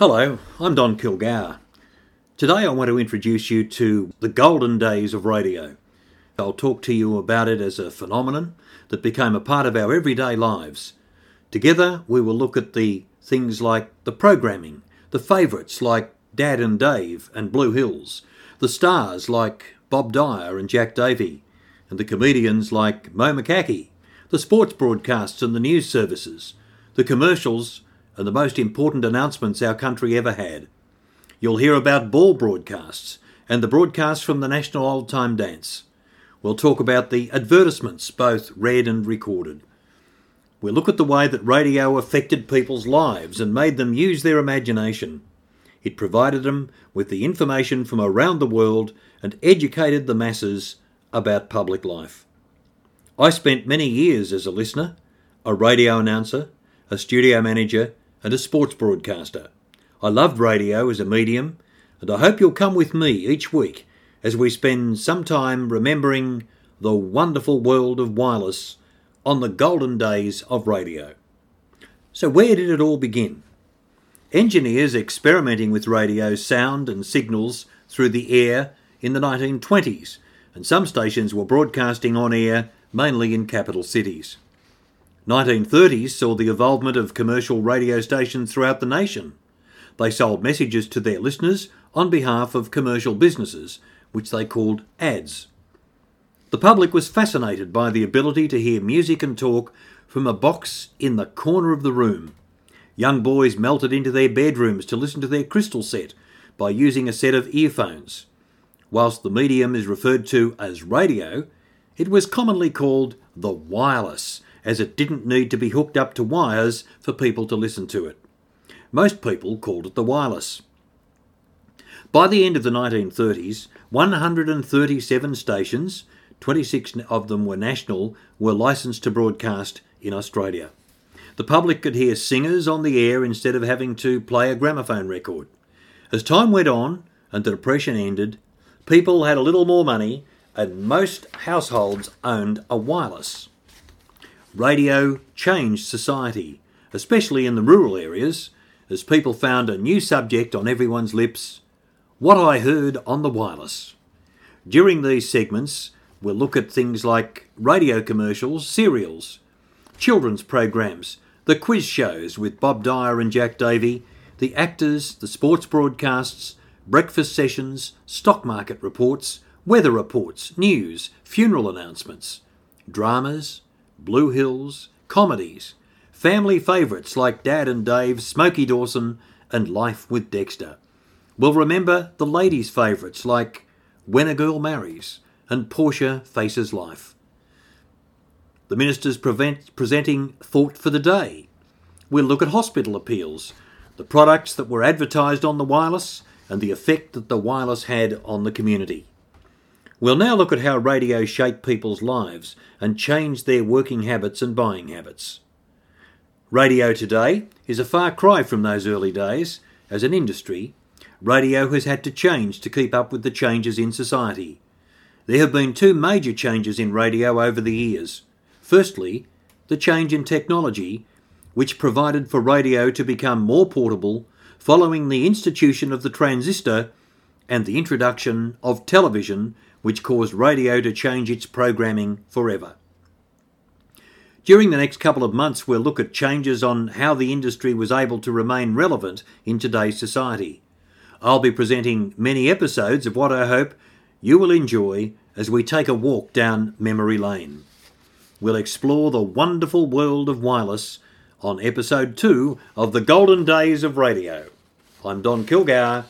Hello, I'm Don Kilgour. Today I want to introduce you to the golden days of radio. I'll talk to you about it as a phenomenon that became a part of our everyday lives. Together we will look at the things like the programming, the favourites like Dad and Dave and Blue Hills, the stars like Bob Dyer and Jack Davey, and the comedians like Mo McCackie, the sports broadcasts and the news services, the commercials and the most important announcements our country ever had. You'll hear about ball broadcasts and the broadcasts from the National Old Time Dance. We'll talk about the advertisements, both read and recorded. We'll look at the way that radio affected people's lives and made them use their imagination. It provided them with the information from around the world and educated the masses about public life. I spent many years as a listener, a radio announcer, a studio manager, and a sports broadcaster. I loved radio as a medium, and I hope you'll come with me each week as we spend some time remembering the wonderful world of wireless on the golden days of radio. So, where did it all begin? Engineers experimenting with radio sound and signals through the air in the 1920s, and some stations were broadcasting on air mainly in capital cities. 1930s saw the involvement of commercial radio stations throughout the nation. They sold messages to their listeners on behalf of commercial businesses, which they called ads. The public was fascinated by the ability to hear music and talk from a box in the corner of the room. Young boys melted into their bedrooms to listen to their crystal set by using a set of earphones. Whilst the medium is referred to as radio, it was commonly called the wireless, as it didn't need to be hooked up to wires for people to listen to it. Most people called it the wireless. By the end of the 1930s, 137 stations, 26 of them were national, were licensed to broadcast in Australia. The public could hear singers on the air instead of having to play a gramophone record. As time went on and the Depression ended, people had a little more money and most households owned a wireless. Radio changed society, especially in the rural areas, as people found a new subject on everyone's lips what I heard on the wireless. During these segments, we'll look at things like radio commercials, serials, children's programs, the quiz shows with Bob Dyer and Jack Davey, the actors, the sports broadcasts, breakfast sessions, stock market reports, weather reports, news, funeral announcements, dramas, Blue Hills, comedies, family favourites like Dad and Dave, Smokey Dawson, and Life with Dexter. We'll remember the ladies' favourites like When a Girl Marries and Portia Faces Life. The ministers prevent, presenting Thought for the Day. We'll look at hospital appeals, the products that were advertised on the wireless, and the effect that the wireless had on the community. We'll now look at how radio shaped people's lives and changed their working habits and buying habits. Radio today is a far cry from those early days. As an industry, radio has had to change to keep up with the changes in society. There have been two major changes in radio over the years. Firstly, the change in technology, which provided for radio to become more portable following the institution of the transistor and the introduction of television which caused radio to change its programming forever. During the next couple of months, we'll look at changes on how the industry was able to remain relevant in today's society. I'll be presenting many episodes of what I hope you will enjoy as we take a walk down memory lane. We'll explore the wonderful world of wireless on episode 2 of the Golden Days of Radio. I'm Don Kilgour